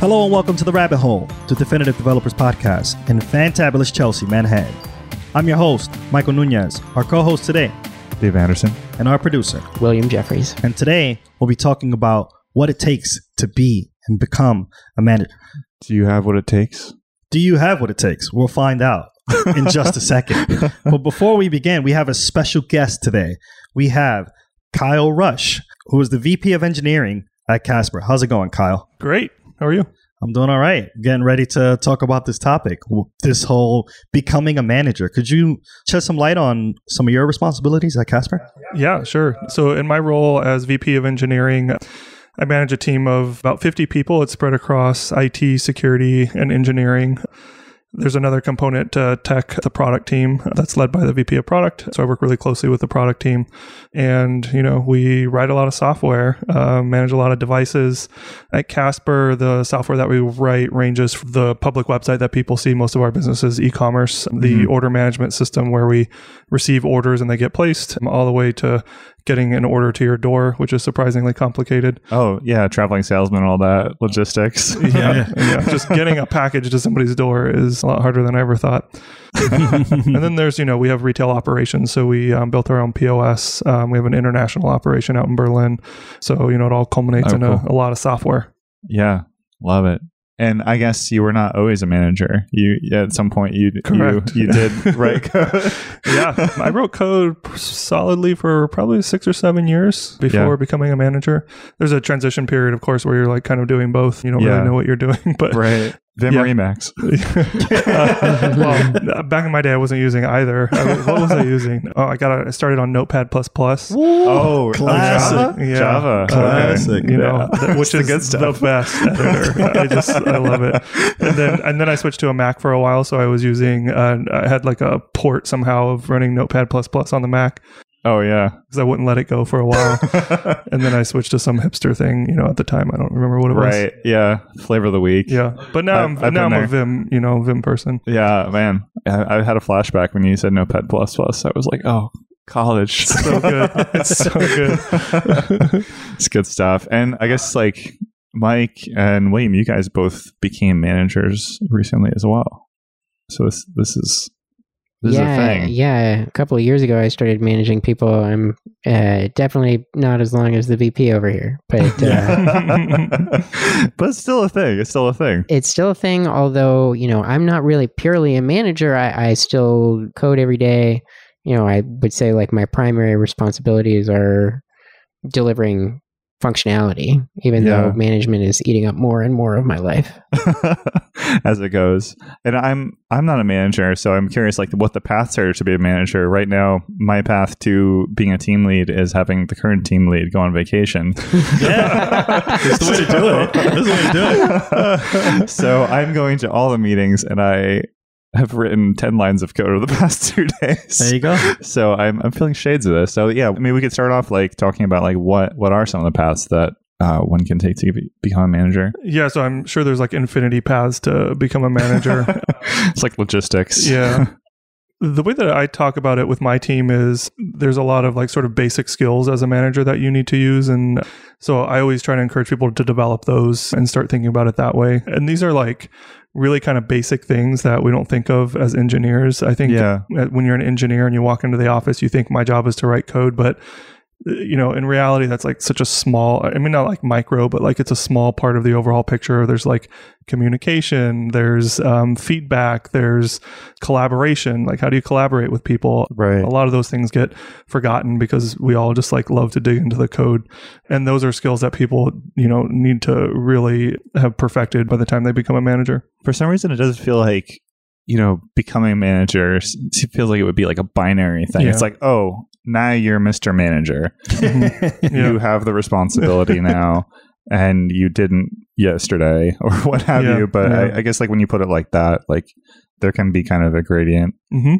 Hello and welcome to the Rabbit Hole, the Definitive Developers Podcast in fantabulous Chelsea, Manhattan. I'm your host, Michael Nunez, our co-host today, Dave Anderson. and our producer. William Jeffries. And today we'll be talking about what it takes to be and become a manager. Do you have what it takes? Do you have what it takes? We'll find out in just a second. But before we begin, we have a special guest today. We have Kyle Rush, who is the VP of Engineering at Casper. How's it going, Kyle? Great. How are you? I'm doing all right. Getting ready to talk about this topic, this whole becoming a manager. Could you shed some light on some of your responsibilities at Casper? Yeah, sure. So, in my role as VP of Engineering, I manage a team of about 50 people. It's spread across IT, security, and engineering. There's another component to tech, the product team uh, that's led by the VP of product. So I work really closely with the product team. And, you know, we write a lot of software, uh, manage a lot of devices. At Casper, the software that we write ranges from the public website that people see. Most of our businesses, e-commerce, the mm-hmm. order management system where we receive orders and they get placed um, all the way to getting an order to your door, which is surprisingly complicated. Oh, yeah, traveling salesman, all that logistics. Yeah, yeah. Just getting a package to somebody's door is a lot harder than I ever thought. and then there's, you know, we have retail operations. So we um, built our own POS. Um, we have an international operation out in Berlin. So, you know, it all culminates Oh, in a, a lot of software. yeah, love it. And I guess you were not always a manager. You at some point you you you did write code. yeah, I wrote code solidly for probably six or seven years before Yeah. becoming a manager. There's a transition period, of course, where you're like kind of doing both. You don't Yeah. really know what you're doing, but right. Vim Yeah. Remax. Uh, well, back in my day, I wasn't using either. I was- what was I using? Oh, I got. A, I started on Notepad plus plus. Oh, Classic. Java. Yeah. Java. Classic. You know, Yeah. th- which It's the is good stuff. the best editor. I just I love it. And then and then I switched to a Mac for a while, so I was using. Uh, I had like a port somehow of running Notepad plus plus on the Mac Oh yeah. because I wouldn't let it go for a while. and then I switched to some hipster thing. You know, at the time I don't remember what it was. right. Yeah. Flavor of the week. Yeah, but now I'm I've now I'm been a Vim. You know, Vim person. Yeah, man. I, I had a flashback when you said Notepad plus plus. I was like, oh, college. So good. It's so good. it's good stuff. And I guess like Mike and William, you guys both became managers recently as well. So this this is this yeah, is a thing. yeah. A couple of years ago, I started managing people. I'm uh, definitely not as long as the VP over here, but uh, but it's still a thing. It's still a thing. it's still a thing. Although you know, I'm not really purely a manager. I, I still code every day. You know, I would say like my primary responsibilities are delivering functionality, even Yeah. though management is eating up more and more of my life. as it goes. And I'm I'm not a manager, so I'm curious like what the paths are to be a manager. Right now, my path to being a team lead is having the current team lead go on vacation. Yeah. It's the way to do it. That's the way to do it. so I'm going to all the meetings and I have written 10 lines of code over the past two days. There you go. so I'm, I'm feeling shades of this. So yeah, maybe we could start off like talking about like what, what are some of the paths that uh, one can take to be, become a manager? yeah, so I'm sure there's like infinity paths to become a manager. it's like logistics. Yeah. the way that I talk about it with my team is there's a lot of like sort of basic skills as a manager that you need to use. And so I always try to encourage people to develop those and start thinking about it that way. And these are like really kind of basic things that we don't think of as engineers. I think Yeah. when you're an engineer and you walk into the office, you think my job is to write code, but you know, in reality, that's like such a small, I mean, not like micro, but like it's a small part of the overall picture. There's like communication, there's um, feedback, there's collaboration. Like, how do you collaborate with people? Right. A lot of those things get forgotten because we all just like love to dig into the code. And those are skills that people, you know, need to really have perfected by the time they become a manager. For some reason, it doesn't feel like, you know, becoming a manager feels like it would be like a binary thing. Yeah. It's like, oh, now you're Mr. Manager. Yeah. You have the responsibility now. and you didn't yesterday or what have Yeah, you. But yeah. I, I guess like when you put it like that, like there can be kind of a gradient. hmm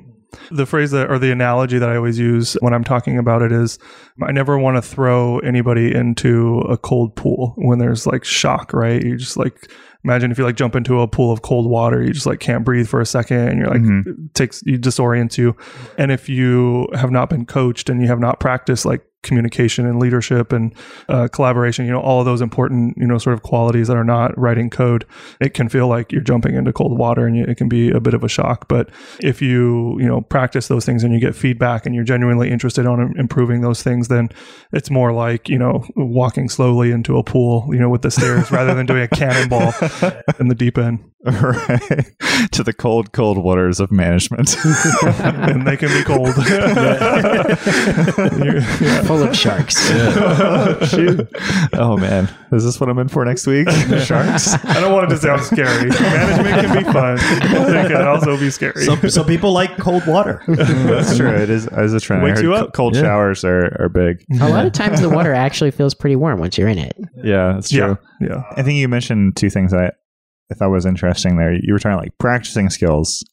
The phrase that, or the analogy that I always use when I'm talking about it is I never want to throw anybody into a cold pool when there's like shock, right? You just like, imagine if you like jump into a pool of cold water, you just like can't breathe for a second and you're like, Mhm. takes, you disorient you. And if you have not been coached and you have not practiced like communication and leadership and uh, collaboration, you know, all of those important, you know, sort of qualities that are not writing code, it can feel like you're jumping into cold water and it can be a bit of a shock. But if you, you know, practice those things and you get feedback and you're genuinely interested on improving those things, then it's more like, you know, walking slowly into a pool, you know, with the stairs rather than doing a cannonball in the deep end. Right to the cold, cold waters of management. and they can be cold. You're- yeah. Full of sharks. oh, shoot. Oh man, is this what I'm in for next week? Sharks. I don't want it to sound scary. Management can be fun. It can also be scary. so, some people like cold water. That's true. It is as a trend. I Wakes you up. Cold Yeah. showers are, are big. A lot of times the water actually feels pretty warm once you're in it. Yeah, that's true. yeah, yeah. I think you mentioned two things I, I thought was interesting there. You were talking like practicing skills,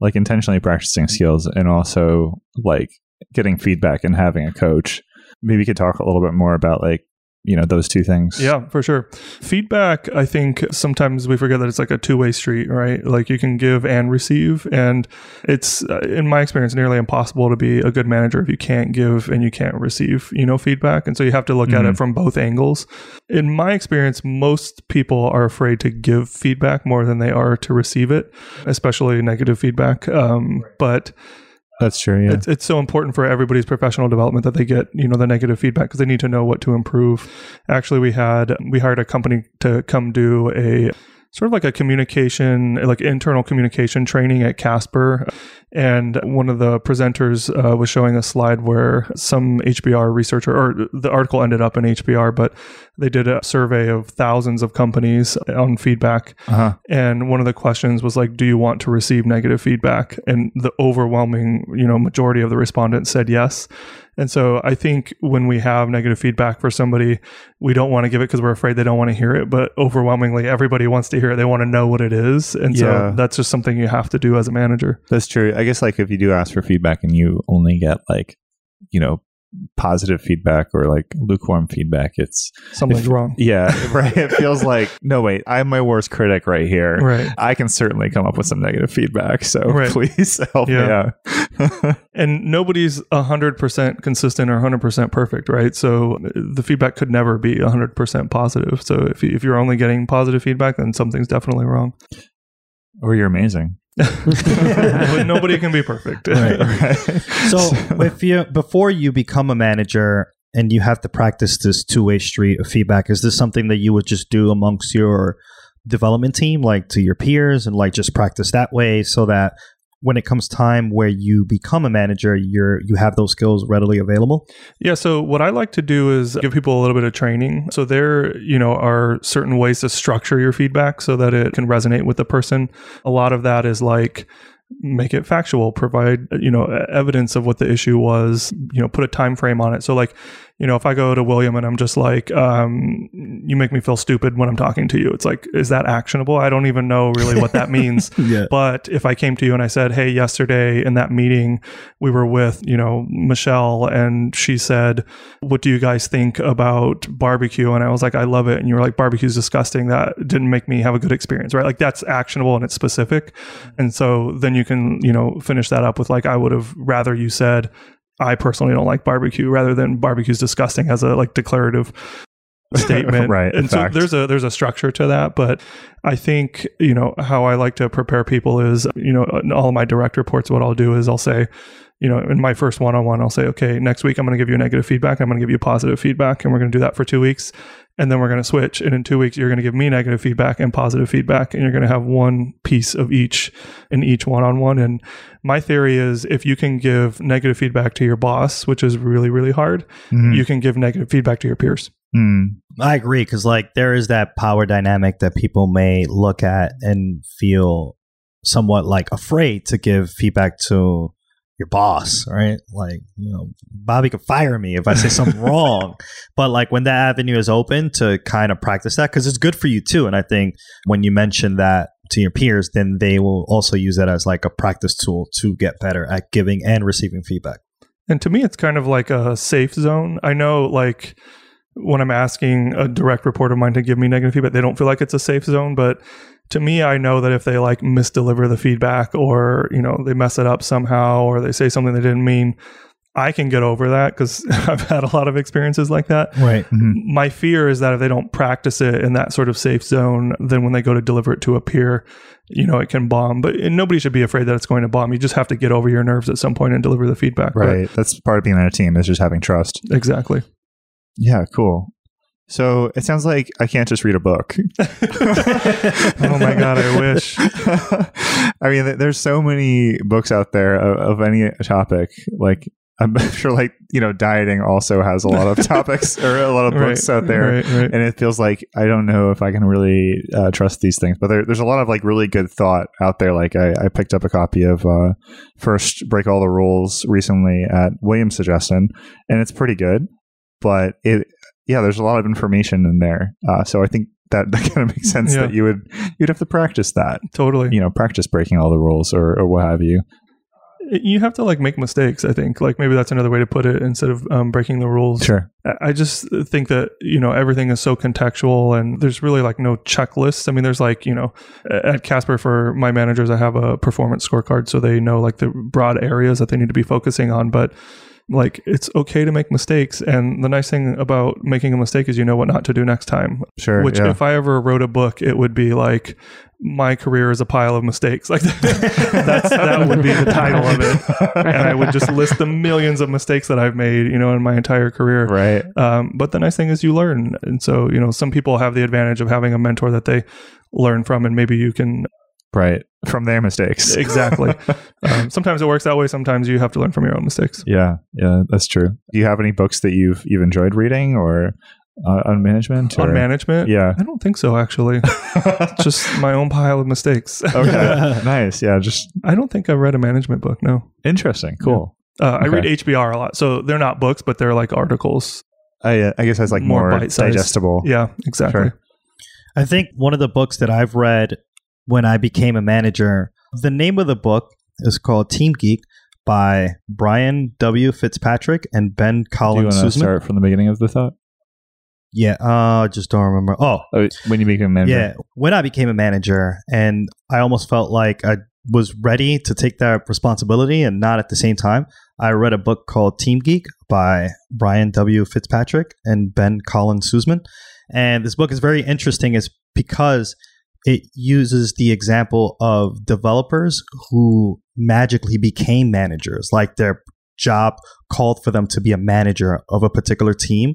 like intentionally practicing skills, and also like getting feedback and having a coach. Maybe you could talk a little bit more about like you know those two things. Yeah, for sure. Feedback, I think sometimes we forget that it's like a two way street, right? Like you can give and receive. And it's, uh, in my experience, nearly impossible to be a good manager if you can't give and you can't receive, you know, feedback. And so you have to look at Mhm. it from both angles. In my experience, most people are afraid to give feedback more than they are to receive it, especially negative feedback. Um, but that's true. Yeah, it's, it's so important for everybody's professional development that they get you know the negative feedback because they need to know what to improve actually we had we hired a company to come do a sort of like a communication like internal communication training at casper. And one of the presenters uh, was showing a slide where some hbr researcher or the article ended up in hbr but they did a survey of thousands of companies on feedback. Uh-huh. and one of the questions was like do you want to receive negative feedback? And the overwhelming you know majority of the respondents said yes and so i think when we have negative feedback for somebody we don't want to give it because we're afraid they don't want to hear it but overwhelmingly everybody wants to hear it they want to know what it is and Yeah. so that's just something you have to do as a manager that's true. I guess like if you do ask for feedback and you only get like you know positive feedback or like lukewarm feedback, it's something's wrong yeah right. It feels like no wait, I'm my worst critic right here. right I can certainly come up with some negative feedback. So Right. please help Yeah. me out. and nobody's 100% consistent or 100% perfect right so uh, the feedback could never be 100% positive so if, if you're only getting positive feedback then something's definitely wrong or you're amazing. but nobody can be perfect Right. Right. So if you before you become a manager and you have to practice this two way street of feedback, is this something that you would just do amongst your development team, like to your peers, and like just practice that way, so that when it comes time where you become a manager, you're you have those skills readily available? Yeah, so what I like to do is give people a little bit of training. So there, you know, are certain ways to structure your feedback so that it can resonate with the person. A lot of that is like make it factual, provide, you know, evidence of what the issue was, you know, put a time frame on it. So like, you know, if I go to William and I'm just like, um, you make me feel stupid when I'm talking to you, it's like, is that actionable? I don't even know really what that means. Yeah. But if I came to you and I said, "Hey, yesterday in that meeting, we were with you know Michelle, and she said, what do you guys think about barbecue?" And I was like, "I love it," and you were like, "Barbecue's disgusting. That didn't make me have a good experience." Right? Like that's actionable and it's specific, and so then you can you know finish that up with like, "I would have rather you said." I personally don't like barbecue rather than barbecue's disgusting as a like declarative statement. Right, And so fact. there's a there's a structure to that, but I think, you know, how I like to prepare people is, you know, in all of my direct reports, what I'll do is I'll say, you know, in my first one on one, I'll say, okay, next week I'm going to give you negative feedback. I'm going to give you positive feedback, and we're going to do that for two weeks. And then we're going to switch. And in two weeks, you're going to give me negative feedback and positive feedback. And you're going to have one piece of each in each one on one. And my theory is if you can give negative feedback to your boss, which is really, really hard, Mhm. you can give negative feedback to your peers. Mm. I agree because like there is that power dynamic that people may look at and feel somewhat like afraid to give feedback to your boss, right? Like you know, Bobby could fire me if I say something wrong. But like when that avenue is open to kind of practice that because it's good for you too. And I think when you mention that to your peers, then they will also use that as like a practice tool to get better at giving and receiving feedback. And to me, it's kind of like a safe zone. I know, like, when I'm asking a direct report of mine to give me negative feedback, they don't feel like it's a safe zone. But to me, I know that if they like misdeliver the feedback or, you know, they mess it up somehow or they say something they didn't mean, I can get over that because I've had a lot of experiences like that. Right. Mm-hmm. My fear is that if they don't practice it in that sort of safe zone, then when they go to deliver it to a peer, you know, it can bomb. But and nobody should be afraid that it's going to bomb. You just have to get over your nerves at some point and deliver the feedback. But- Right. That's part of being on a team is just having trust. exactly. Yeah, cool. So it sounds like I can't just read a book. Oh my God, I wish. I mean, there's so many books out there of, of any topic. Like, I'm sure, like, you know, dieting also has a lot of topics or a lot of books Right, out there. right, right. And it feels like I don't know if I can really uh, trust these things, but there, there's a lot of like really good thought out there. Like I, I picked up a copy of uh, First Break All the Rules recently at William's suggestion, and it's pretty good. But it, yeah, there's a lot of information in there. Uh, so I think that that kind of makes sense Yeah. that you would you'd have to practice that. Totally. You know, practice breaking all the rules or, or what have you. You have to like make mistakes, I think. Like maybe that's another way to put it instead of um, breaking the rules. Sure. I- I just think that, you know, everything is so contextual and there's really like no checklists. I mean, there's like, you know, at Casper for my managers, I have a performance scorecard so they know like the broad areas that they need to be focusing on. But like it's okay to make mistakes. And the nice thing about making a mistake is you know what not to do next time. Sure. Which, yeah. if I ever wrote a book, it would be like my career is a pile of mistakes. Like that's that would be the title of it, and I would just list the millions of mistakes that I've made, you know, in my entire career. right. Um, but the nice thing is you learn, and so you know, some people have the advantage of having a mentor that they learn from, and maybe you can Right. From their mistakes. exactly. um, sometimes it works that way. Sometimes you have to learn from your own mistakes. Yeah, yeah, that's true. Do you have any books that you've you've enjoyed reading or uh, on management? On management, Yeah. I don't think so. Actually, just my own pile of mistakes. okay. nice. Yeah. Just I don't think I read a management book. No. interesting. Cool. Uh, I read HBR a lot, so they're not books, but they're like articles. I, uh, I guess that's like More more, digestible. Yeah, exactly. Sure. I think one of the books that I've read when I became a manager, the name of the book is called Team Geek by Brian W. Fitzpatrick and Ben Do you Collins want to start from the beginning of the thought? Yeah, uh, just don't remember. Oh, Oh, when you became a manager. yeah. When I became a manager, and I almost felt like I was ready to take that responsibility and not at the same time. I read a book called Team Geek by Brian W. Fitzpatrick and Ben Collins Sussman. And this book is very interesting is because it uses the example of developers who magically became managers, like their job called for them to be a manager of a particular team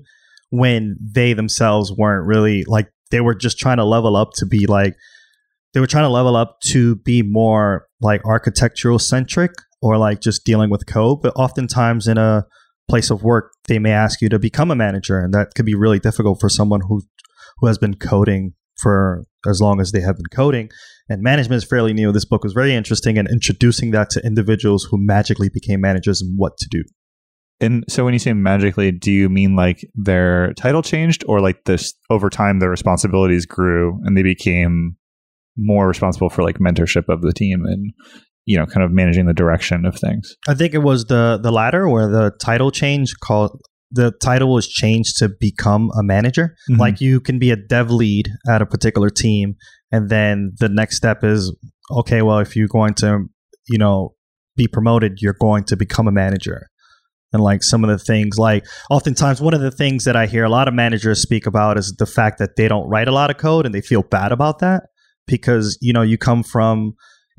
when they themselves weren't really like they were just trying to level up to be like they were trying to level up to be more like architectural centric or like just dealing with code. But oftentimes in a place of work they may ask you to become a manager and that could be really difficult for someone who who has been coding for as long as they have been coding. And management is fairly new. This book was very interesting in introducing that to individuals who magically became managers and what to do. And so when you say magically, do you mean like their title changed or like this over time their responsibilities grew and they became more responsible for like mentorship of the team and you know kind of managing the direction of things? I think it was the the latter where the title change called the title was changed to become a manager. Mhm. Like you can be a dev lead at a particular team, and then the next step is okay. Well, if you're going to, you know, be promoted, you're going to become a manager. And like some of the things, like oftentimes one of the things that I hear a lot of managers speak about is the fact that they don't write a lot of code and they feel bad about that because you know you come from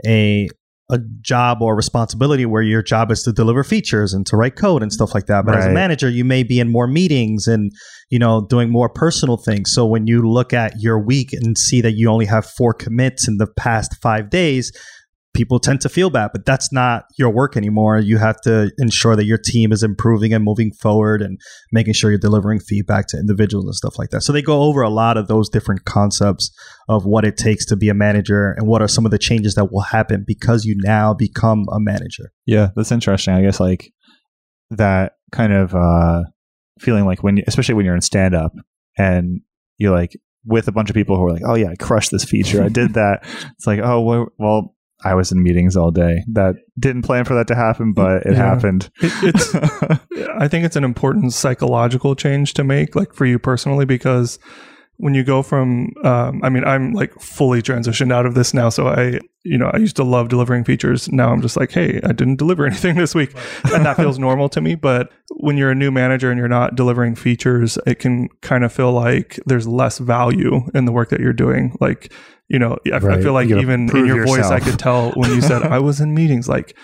a a job or responsibility where your job is to deliver features and to write code and stuff like that. But as a manager, you may be in more meetings and you know doing more personal things. So when you look at your week and see that you only have four commits in the past five days, people tend to feel bad. But that's not your work anymore. You have to ensure that your team is improving and moving forward and making sure you're delivering feedback to individuals and stuff like that. So they go over a lot of those different concepts of what it takes to be a manager and what are some of the changes that will happen because you now become a manager. Yeah, that's interesting. I guess like that kind of uh, feeling like when, you, especially when you're in stand up and you're like with a bunch of people who are like, oh yeah, I crushed this feature, I did that. It's like, oh well, well, I was in meetings all day. That didn't plan for that to happen, but it Yeah. happened. It, it's I think it's an important psychological change to make, like for you personally, because when you go from, um, I mean, I'm like fully transitioned out of this now. So I, you know, I used to love delivering features. Now I'm just like, hey, I didn't deliver anything this week. And that feels normal to me. But when you're a new manager and you're not delivering features, it can kind of feel like there's less value in the work that you're doing. Like, you know, I, I feel like even in your voice, I could tell when you said I was in meetings, like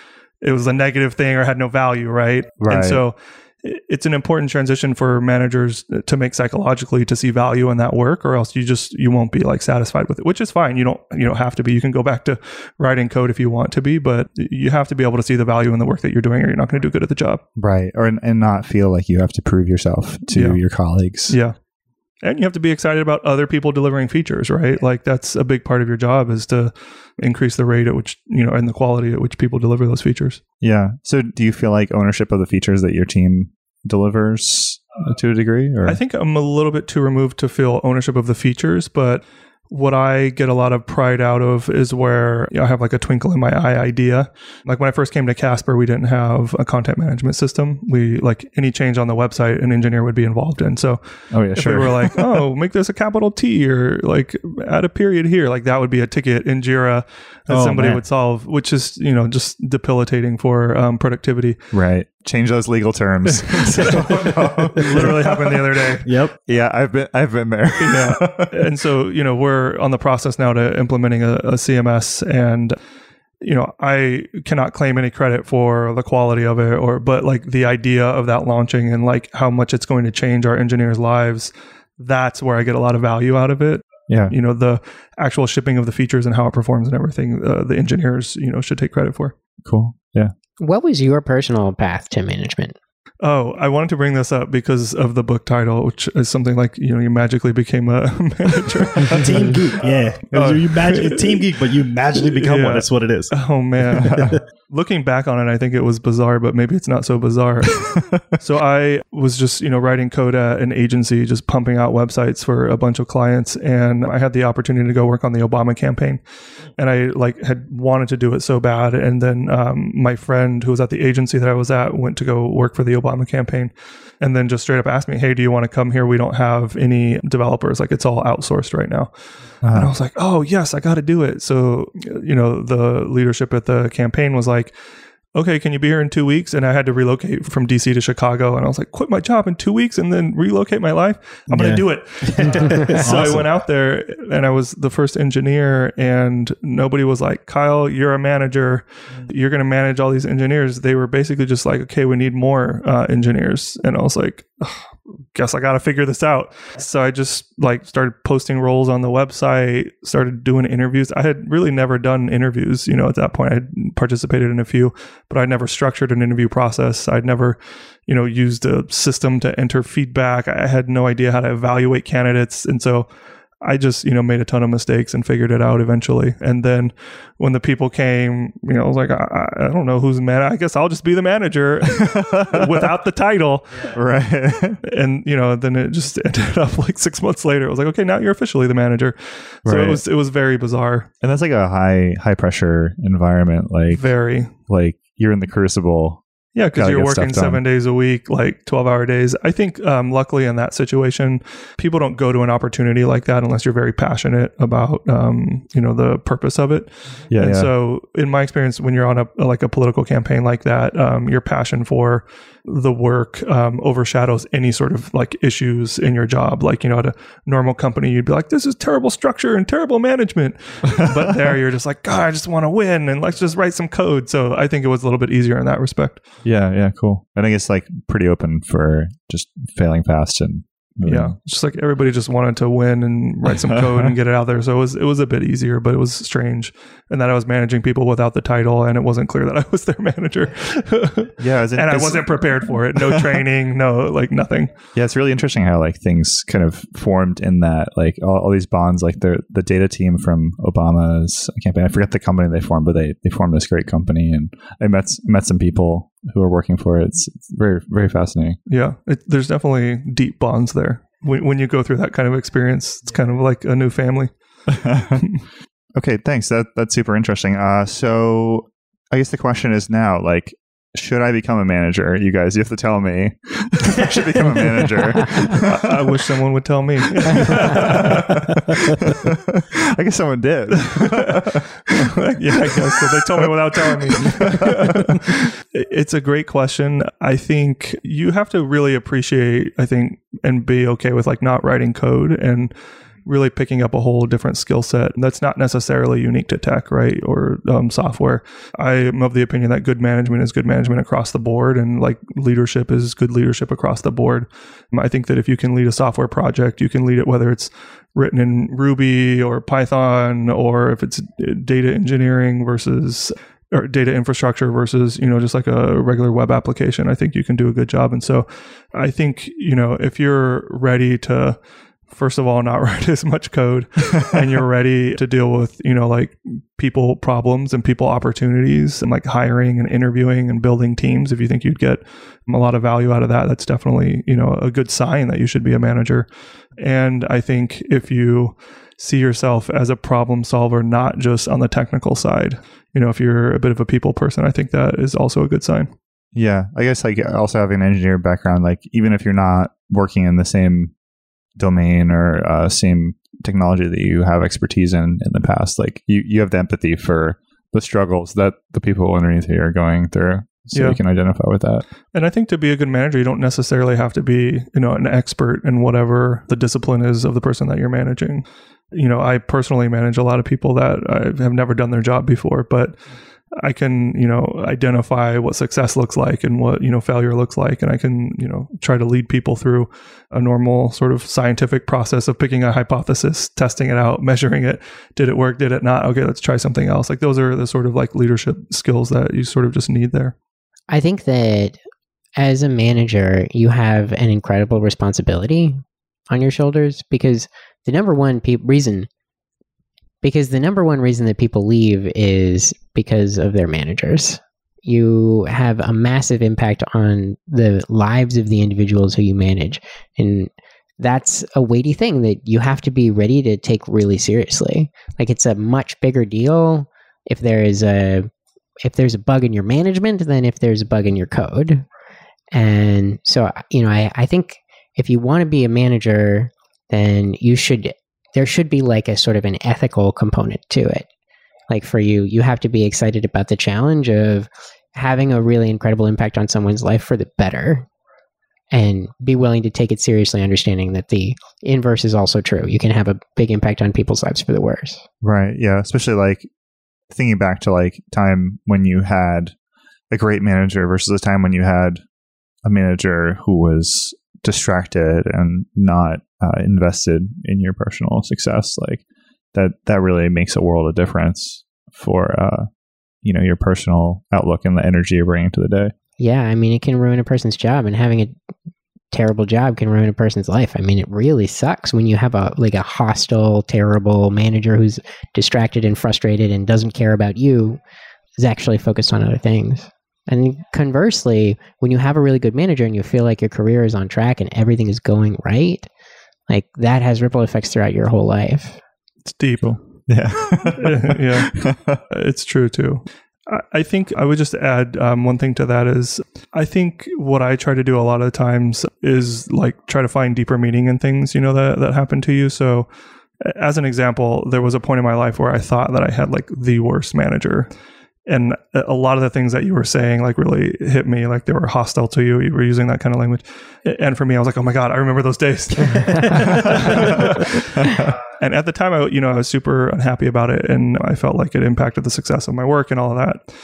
it was a negative thing or had no value, right? Right. And so it's an important transition for managers uh, to make psychologically to see value in that work or else you just you won't be like satisfied with it which is fine you don't you don't have to be you can go back to writing code if you want to be but you have to be able to see the value in the work that you're doing or you're not going to do good at the job right. Or and not feel like you have to prove yourself to Yeah. your colleagues. yeah and you have to be excited about other people delivering features right like that's a big part of your job is to increase the rate at which you know and the quality at which people deliver those features Yeah. So do you feel like ownership of the features that your team delivers to a degree? Or I think I'm a little bit too removed to feel ownership of the features, but what I get a lot of pride out of is where you know, I have like a twinkle in my eye idea. Like when I first came to Casper, we didn't have a content management system. We like any change on the website, an engineer would be involved in. So oh yeah, if sure. we were like, oh, make this a capital T or like add a period here, like that would be a ticket in Jira that Oh, somebody man. would solve, which is, you know, just debilitating for um, productivity. right. Change those legal terms. so, no, It literally happened the other day. Yep. yeah, I've been I've been there. Yeah. and so you know we're on the process now to implementing a, a CMS and you know I cannot claim any credit for the quality of it or but like the idea of that launching and like how much it's going to change our engineers lives that's where I get a lot of value out of it yeah. you know the actual shipping of the features and how it performs and everything uh, the engineers you know should take credit for Cool. Yeah. What was your personal path to management? Oh, I wanted to bring this up because of the book title, which is something like you know you magically became a manager. Team Geek. Yeah. Oh. you magic, Team Geek, but you magically become Yeah. one. That's what it is. Oh man. Looking back on it, I think it was bizarre, but maybe it's not so bizarre. so I was just, you know, writing code at an agency, just pumping out websites for a bunch of clients. And I had the opportunity to go work on the Obama campaign. And I like had wanted to do it so bad. And then um, my friend who was at the agency that I was at went to go work for the Obama campaign and then just straight up asked me, Hey, do you want to come here? We don't have any developers. Like it's all outsourced right now. And I was like, oh, yes, I got to do it. So, you know, the leadership at the campaign was like, okay, can you be here in two weeks? And I had to relocate from DC to Chicago. And I was like, quit my job in two weeks and then relocate my life. I'm Yeah. going to do it. so I went out there and I was the first engineer, and nobody was like, Kyle, you're a manager. You're going to manage all these engineers. They were basically just like, okay, we need more uh, engineers. And I was like, "Ugh, guess I got to figure this out. So I just like started posting roles on the website, started doing interviews. I had really never done interviews, you know, at that point. I participated in a few, but I'd never structured an interview process. I'd never, you know, used a system to enter feedback. I had no idea how to evaluate candidates. And so I just, you know, made a ton of mistakes and figured it out eventually. And then when the people came, you know, I was like, I, I don't know who's mad. I guess I'll just be the manager without the title right. and you know then it just ended up like six months later it was like okay now you're officially the manager so Right. it was it was very bizarre and that's like a high high pressure environment. Like very like you're in the crucible. Yeah because you're working seven days a week like 12 hour days i think um, luckily in that situation people don't go to an opportunity like that unless you're very passionate about um, you know the purpose of it Yeah. and yeah. so in my experience when you're on a like a political campaign like that um, your passion for the work um, overshadows any sort of like issues in your job like you know at a normal company you'd be like this is terrible structure and terrible management but there you're just like god i just want to win and let's just write some code so i think it was a little bit easier in that respect yeah. Yeah. Cool. I think it's like pretty open for just failing fast and yeah just like everybody just wanted to win and write some code and get it out there so it was it was a bit easier but it was strange and that i was managing people without the title and it wasn't clear that i was their manager Yeah. And I wasn't prepared for it. No training, no like nothing. Yeah, it's really interesting how like things kind of formed in that like all, all these bonds, like the the data team from Obama's campaign. I forget the company they formed, but they they formed this great company, and I met met some people who are working for it. It's, it's very very fascinating. Yeah, it, there's definitely deep bonds there. When, when you go through that kind of experience, it's kind of like a new family. Okay, thanks. That that's super interesting. Uh, so I guess the question is now, like, should I become a manager? You guys, you have to tell me. I should become a manager. I, I wish someone would tell me. I guess someone did. yeah, I guess so. They told me without telling me. it's a great question. I think you have to really appreciate, I think, and be okay with like not writing code and really picking up a whole different skill set that's not necessarily unique to tech, right? Or um, software. I am of the opinion that good management is good management across the board, and like leadership is good leadership across the board. I think that if you can lead a software project, you can lead it whether it's written in Ruby or Python, or if it's data engineering versus or data infrastructure versus you know just like a regular web application i think you can do a good job and so i think you know if you're ready to first of all not write as much code and you're ready to deal with you know like people problems and people opportunities and like hiring and interviewing and building teams. If you think you'd get a lot of value out of that that's definitely you know a good sign that you should be a manager. And i think if you see yourself as a problem solver not just on the technical side you know if you're a bit of a people person i think that is also a good sign. Yeah, I guess like also having an engineer background, like even if you're not working in the same domain or uh, same technology that you have expertise in in the past like you you have the empathy for the struggles that the people underneath you are going through so Yeah. you can identify with that And I think to be a good manager, you don't necessarily have to be, you know, an expert in whatever the discipline is of the person that you're managing. You know, I personally manage a lot of people that I have never done their job before, but I can, you know, identify what success looks like and what, you know, failure looks like. And I can, you know, try to lead people through a normal sort of scientific process of picking a hypothesis, testing it out, measuring it. Did it work? Did it not? Okay, let's try something else. Like those are the sort of like leadership skills that you sort of just need there. I think that as a manager, you have an incredible responsibility on your shoulders because the number one pe- reason because the number one reason that people leave is because of their managers. You have a massive impact on the lives of the individuals who you manage and that's a weighty thing that you have to be ready to take really seriously. Like it's a much bigger deal if there is a if there's a bug in your management than if there's a bug in your code. And so, you know, I, I think if you want to be a manager, then you should, there should be like a sort of an ethical component to it. Like for you, you have to be excited about the challenge of having a really incredible impact on someone's life for the better and be willing to take it seriously, understanding that the inverse is also true. You can have a big impact on people's lives for the worse. right yeah especially like thinking back to like time when you had a great manager versus the time when you had a manager who was distracted and not uh, invested in your personal success like that that really makes a world of difference for uh you know your personal outlook and the energy you're bringing to the day Yeah, I mean, it can ruin a person's job, and having a terrible job can ruin a person's life. I mean, it really sucks when you have a like a hostile, terrible manager who's distracted and frustrated and doesn't care about you, is actually focused on other things. And conversely, when you have a really good manager and you feel like your career is on track and everything is going right, like that has ripple effects throughout your whole life. It's deep. yeah Yeah. It's true too. I- I think I would just add um, one thing to that is I think what I try to do a lot of the times is like try to find deeper meaning in things, you know, that, that happen to you. So, as an example, there was a point in my life where I thought that I had like the worst manager. And a lot of the things that you were saying like really hit me, like they were hostile to you. You were using that kind of language. And for me, I was like, oh my God, I remember those days. and at the time, I, you know, I was super unhappy about it, and I felt like it impacted the success of my work and all of that.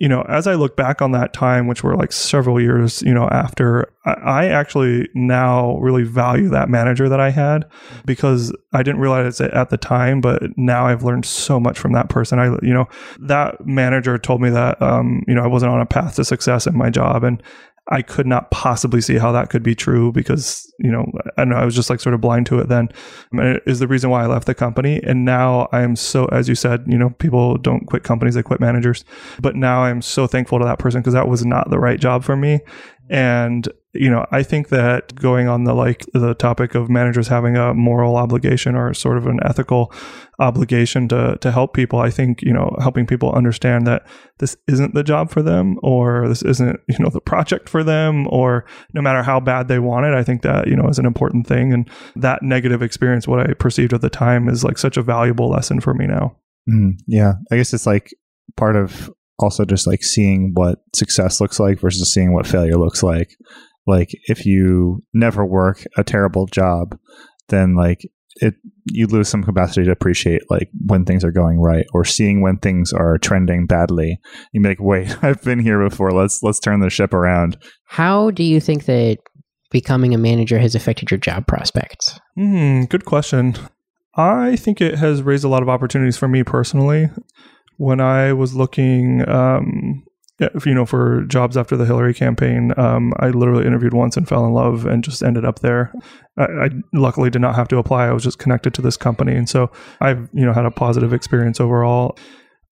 You know, as I look back on that time, which were like several years, you know, after, I, actually now really value that manager that I had because I didn't realize it at the time, but now I've learned so much from that person. I, you know, that manager told me that, um, you know, I wasn't on a path to success in my job, and I could not possibly see how that could be true because, you know, I know, I was just like sort of blind to it then. It is the reason why I left the company. And now I am so, as you said, you know, people don't quit companies, they quit managers. But now I'm so thankful to that person because that was not the right job for me. And you know, I think that going on the like the topic of managers having a moral obligation or sort of an ethical obligation to to help people, I think, you know, helping people understand that this isn't the job for them or this isn't, you know, the project for them or no matter how bad they want it, I think that, you know, is an important thing and that negative experience what I perceived at the time is like such a valuable lesson for me now. Mm, yeah. I guess it's like part of also just like seeing what success looks like versus seeing what failure looks like like if you never work a terrible job then like it you lose some capacity to appreciate like when things are going right or seeing when things are trending badly you make like wait i've been here before let's let's turn the ship around How do you think that becoming a manager has affected your job prospects? Hmm, good question. I think it has raised a lot of opportunities for me personally. When I was looking, um, yeah, you know, for jobs after the Hillary campaign, um, I literally interviewed once and fell in love and just ended up there. I, I luckily did not have to apply. I was just connected to this company, and so I've you know had a positive experience overall.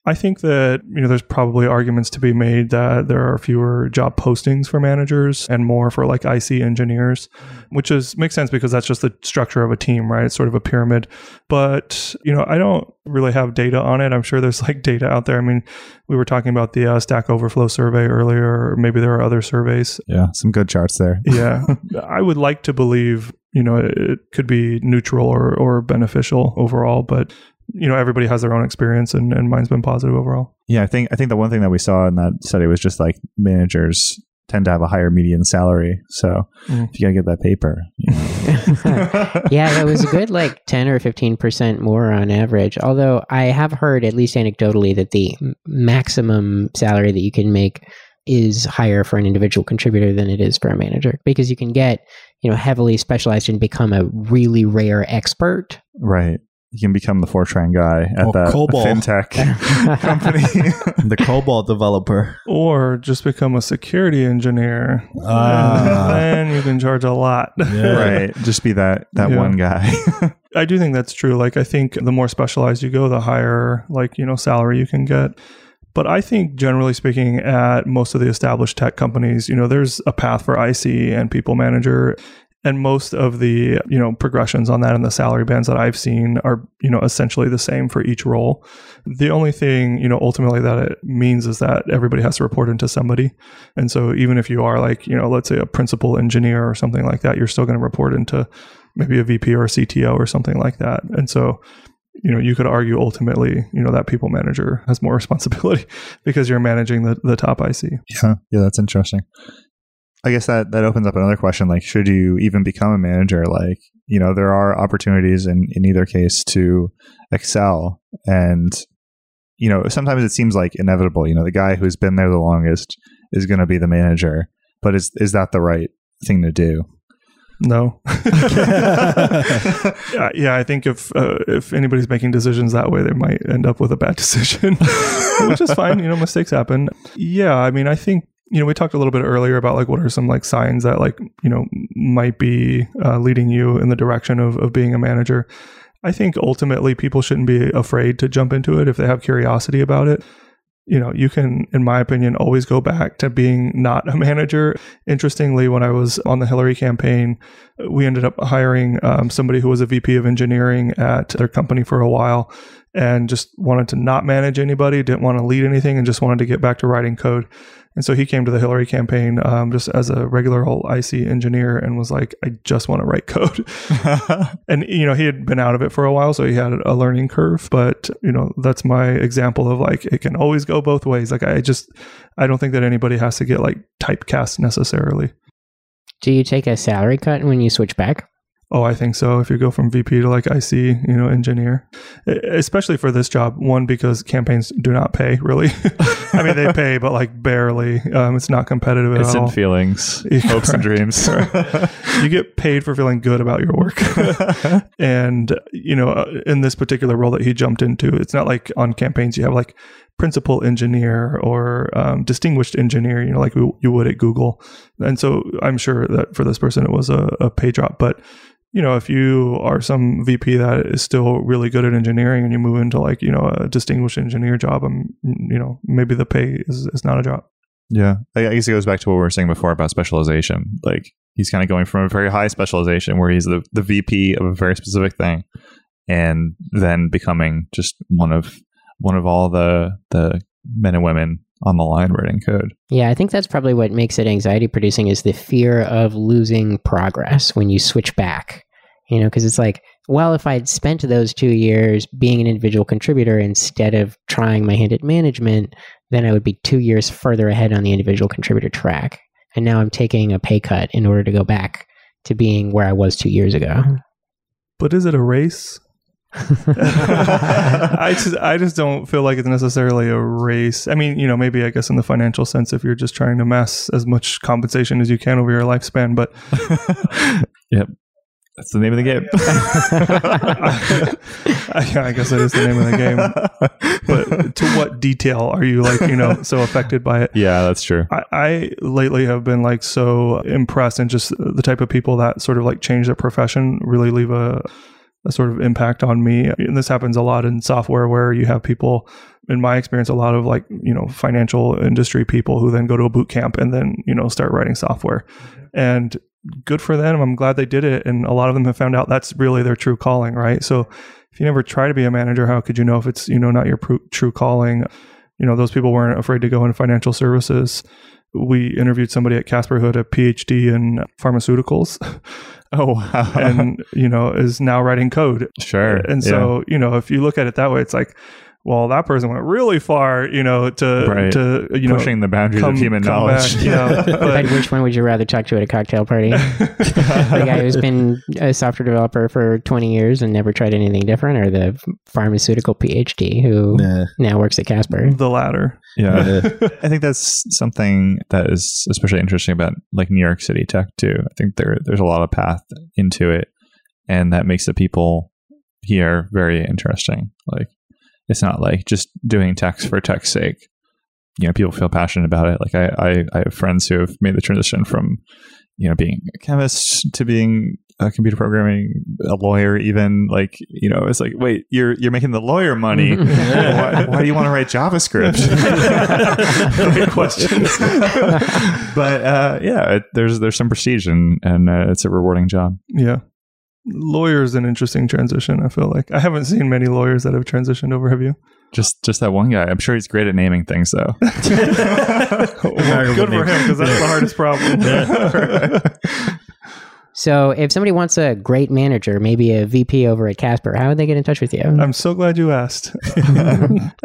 I think that you know there's probably arguments to be made that there are fewer job postings for managers and more for like IC engineers, which is makes sense because that's just the structure of a team, right? It's sort of a pyramid. But you know, I don't really have data on it. I'm sure there's like data out there. I mean, we were talking about the uh, Stack Overflow survey earlier, or maybe there are other surveys. yeah some good charts there Yeah, I would like to believe you know it, it could be neutral or or beneficial overall, but you know everybody has their own experience and, and mine's been positive overall. yeah i think i think the one thing that we saw in that study was just like managers tend to have a higher median salary so Mm. if you gotta get that paper you know. yeah, it was a good like 10 or 15% more on average. Although I have heard, at least anecdotally, that the maximum salary that you can make is higher for an individual contributor than it is for a manager because you can get, you know, heavily specialized and become a really rare expert. right you can become the Fortran guy at Or that COBOL. fintech company the COBOL developer. Or just become a security engineer. Ah. then you can charge a lot. Yeah. right just be that that Yeah. one guy I do think that's true. Like I think the more specialized you go, the higher like, you know, salary you can get. But I think generally speaking at most of the established tech companies, you know, there's a path for IC and people manager and most of the, you know, progressions on that and the salary bands that I've seen are, you know, essentially the same for each role. The only thing, you know, ultimately that it means is that everybody has to report into somebody. And so even if you are like, you know, let's say a principal engineer or something like that, you're still going to report into maybe a VP or a CTO or something like that. And so, you know, you could argue ultimately, you know, that people manager has more responsibility because you're managing the, the top IC. Yeah, yeah, that's interesting. I guess that that opens up another question. Like, should you even become a manager? Like, you know, there are opportunities in in either case to excel, and you know, sometimes it seems like inevitable. You know, the guy who's been there the longest is going to be the manager, but is is that the right thing to do? No. yeah, yeah, I think if uh, if anybody's making decisions that way, they might end up with a bad decision, which is fine. You know, mistakes happen. Yeah, I mean, I think you know we talked a little bit earlier about like what are some like signs that like you know might be uh, leading you in the direction of of being a manager. I think ultimately people shouldn't be afraid to jump into it if they have curiosity about it. You know, you can, in my opinion, always go back to being not a manager. Interestingly, when I was on the Hillary campaign, we ended up hiring um, somebody who was a VP of engineering at their company for a while and just wanted to not manage anybody, didn't want to lead anything, and just wanted to get back to writing code. And so he came to the Hillary campaign um, just as a regular old IC engineer and was like, I just want to write code. and, you know, he had been out of it for a while, so he had a learning curve. But, you know, that's my example of like, it can always go both ways. Like, I just, I don't think that anybody has to get like typecast necessarily. Do you take a salary cut when you switch back? Oh, I think so. If you go from VP to like IC, you know, engineer, especially for this job, one because campaigns do not pay really. I mean, they pay, but like barely. Um, it's not competitive at It's all. in feelings, Yeah, hopes, and correct. dreams. you get paid for feeling good about your work. and you know, uh, in this particular role that he jumped into, it's not like on campaigns you have like principal engineer or um, distinguished engineer, you know, like you you would at Google. And so I'm sure that for this person it was a, a pay drop, but you know, if you are some VP that is still really good at engineering and you move into like, you know, a distinguished engineer job, and you know, maybe the pay is, is not a drop. Yeah, I guess it goes back to what we were saying before about specialization. Like he's kind of going from a very high specialization where he's the, the VP of a very specific thing, and then becoming just one of one of all the the men and women on the line writing code. Yeah, I think that's probably what makes it anxiety producing is the fear of losing progress when you switch back. You know, because it's like, well, if I'd spent those two years being an individual contributor instead of trying my hand at management, then I would be two years further ahead on the individual contributor track. And now I'm taking a pay cut in order to go back to being where I was two years ago. But is it a race? I just I just don't feel like it's necessarily a race. I mean, you know, maybe I guess in the financial sense, if you're just trying to mass as much compensation as you can over your lifespan, but yep, that's the name of the game. I, I guess that is the name of the game. But to what detail are you like, you know, so affected by it? yeah, that's true. I, I lately have been like so impressed and just the type of people that sort of like change their profession really leave a, a sort of impact on me. And this happens a lot in software where you have people, in my experience, a lot of like, you know, financial industry people who then go to a boot camp and then, you know, start writing software. And good for them. I'm glad they did it. And a lot of them have found out that's really their true calling, right? So if you never try to be a manager, how could you know if it's, you know, not your pr- true calling? You know, those people weren't afraid to go into financial services. We interviewed somebody at Casper who had a PhD in pharmaceuticals Oh, wow. and, you know, is now writing code. sure. And Yeah. so, you know, if you look at it that way, it's like, well, that person went really far, you know, to, Right. to, you know, pushing the boundaries come- of human knowledge. back, you know, But but which one would you rather talk to at a cocktail party? the guy who's been a software developer for 20 years and never tried anything different, or the pharmaceutical PhD who Nah. now works at Casper? the latter. yeah. I think that's something that is especially interesting about like New York City tech too. I think there there's a lot of path into it, and that makes the people here very interesting. Like it's not like just doing text for tech's sake. You know, people feel passionate about it. Like I, I, I have friends who have made the transition from you know being a chemist to being a computer programming, a lawyer, even like you know, it's like wait, you're you're making the lawyer money. why, why do you want to write JavaScript? Great question. but uh, yeah, it, there's there's some prestige and and uh, it's a rewarding job. Yeah. Lawyer is an interesting transition, I feel like. I haven't seen many lawyers that have transitioned over, have you? Just just that one guy. I'm sure he's great at naming things though. Well, good for him because that's the hardest problem. So, if somebody wants a great manager, maybe a VP over at Casper, how would they get in touch with you? I'm so glad you asked.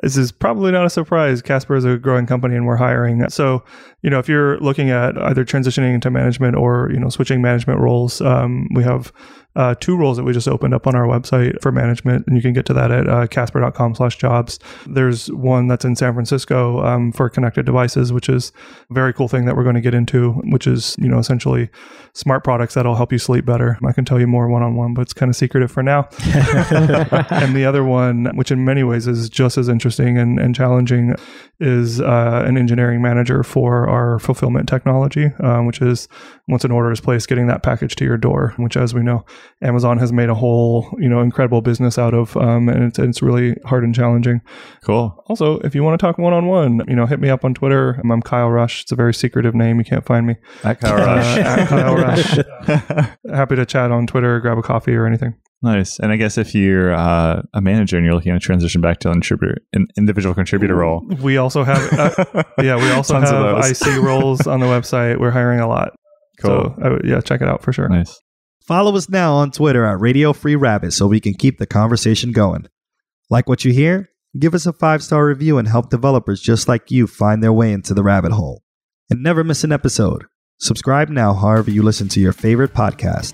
this is probably not a surprise. Casper is a growing company and we're hiring. So, you know, if you're looking at either transitioning into management or, you know, switching management roles, um, we have uh, two roles that we just opened up on our website for management, and you can get to that at uh, casper.com slash jobs. There's one that's in San Francisco um, for connected devices, which is a very cool thing that we're going to get into, which is, you know, essentially smart products that'll help you sleep better. I can tell you more one on one, but it's kind of secretive for now. and the other one, which in many ways is just as interesting and, and challenging, is uh, an engineering manager for our fulfillment technology, um, which is once an order is placed, getting that package to your door, which, as we know, Amazon has made a whole you know incredible business out of, um, and it's, it's really hard and challenging. cool. Also, if you want to talk one on one, you know, hit me up on Twitter. I'm Kyle Rush. It's a very secretive name; you can't find me. At Kyle Uh, at Kyle Rush. Happy to chat on Twitter, grab a coffee or anything. Nice. And I guess if you're uh, a manager and you're looking to transition back to an, contributor, an individual contributor role, We also have, uh, yeah, we also have those. IC roles on the website. We're hiring a lot. Cool. So, I yeah, check it out for sure. nice. Follow us now on Twitter at Radio Free Rabbit so we can keep the conversation going. Like what you hear? Give us a five star review and help developers just like you find their way into the rabbit hole. And never miss an episode. Subscribe now, however, you listen to your favorite podcast.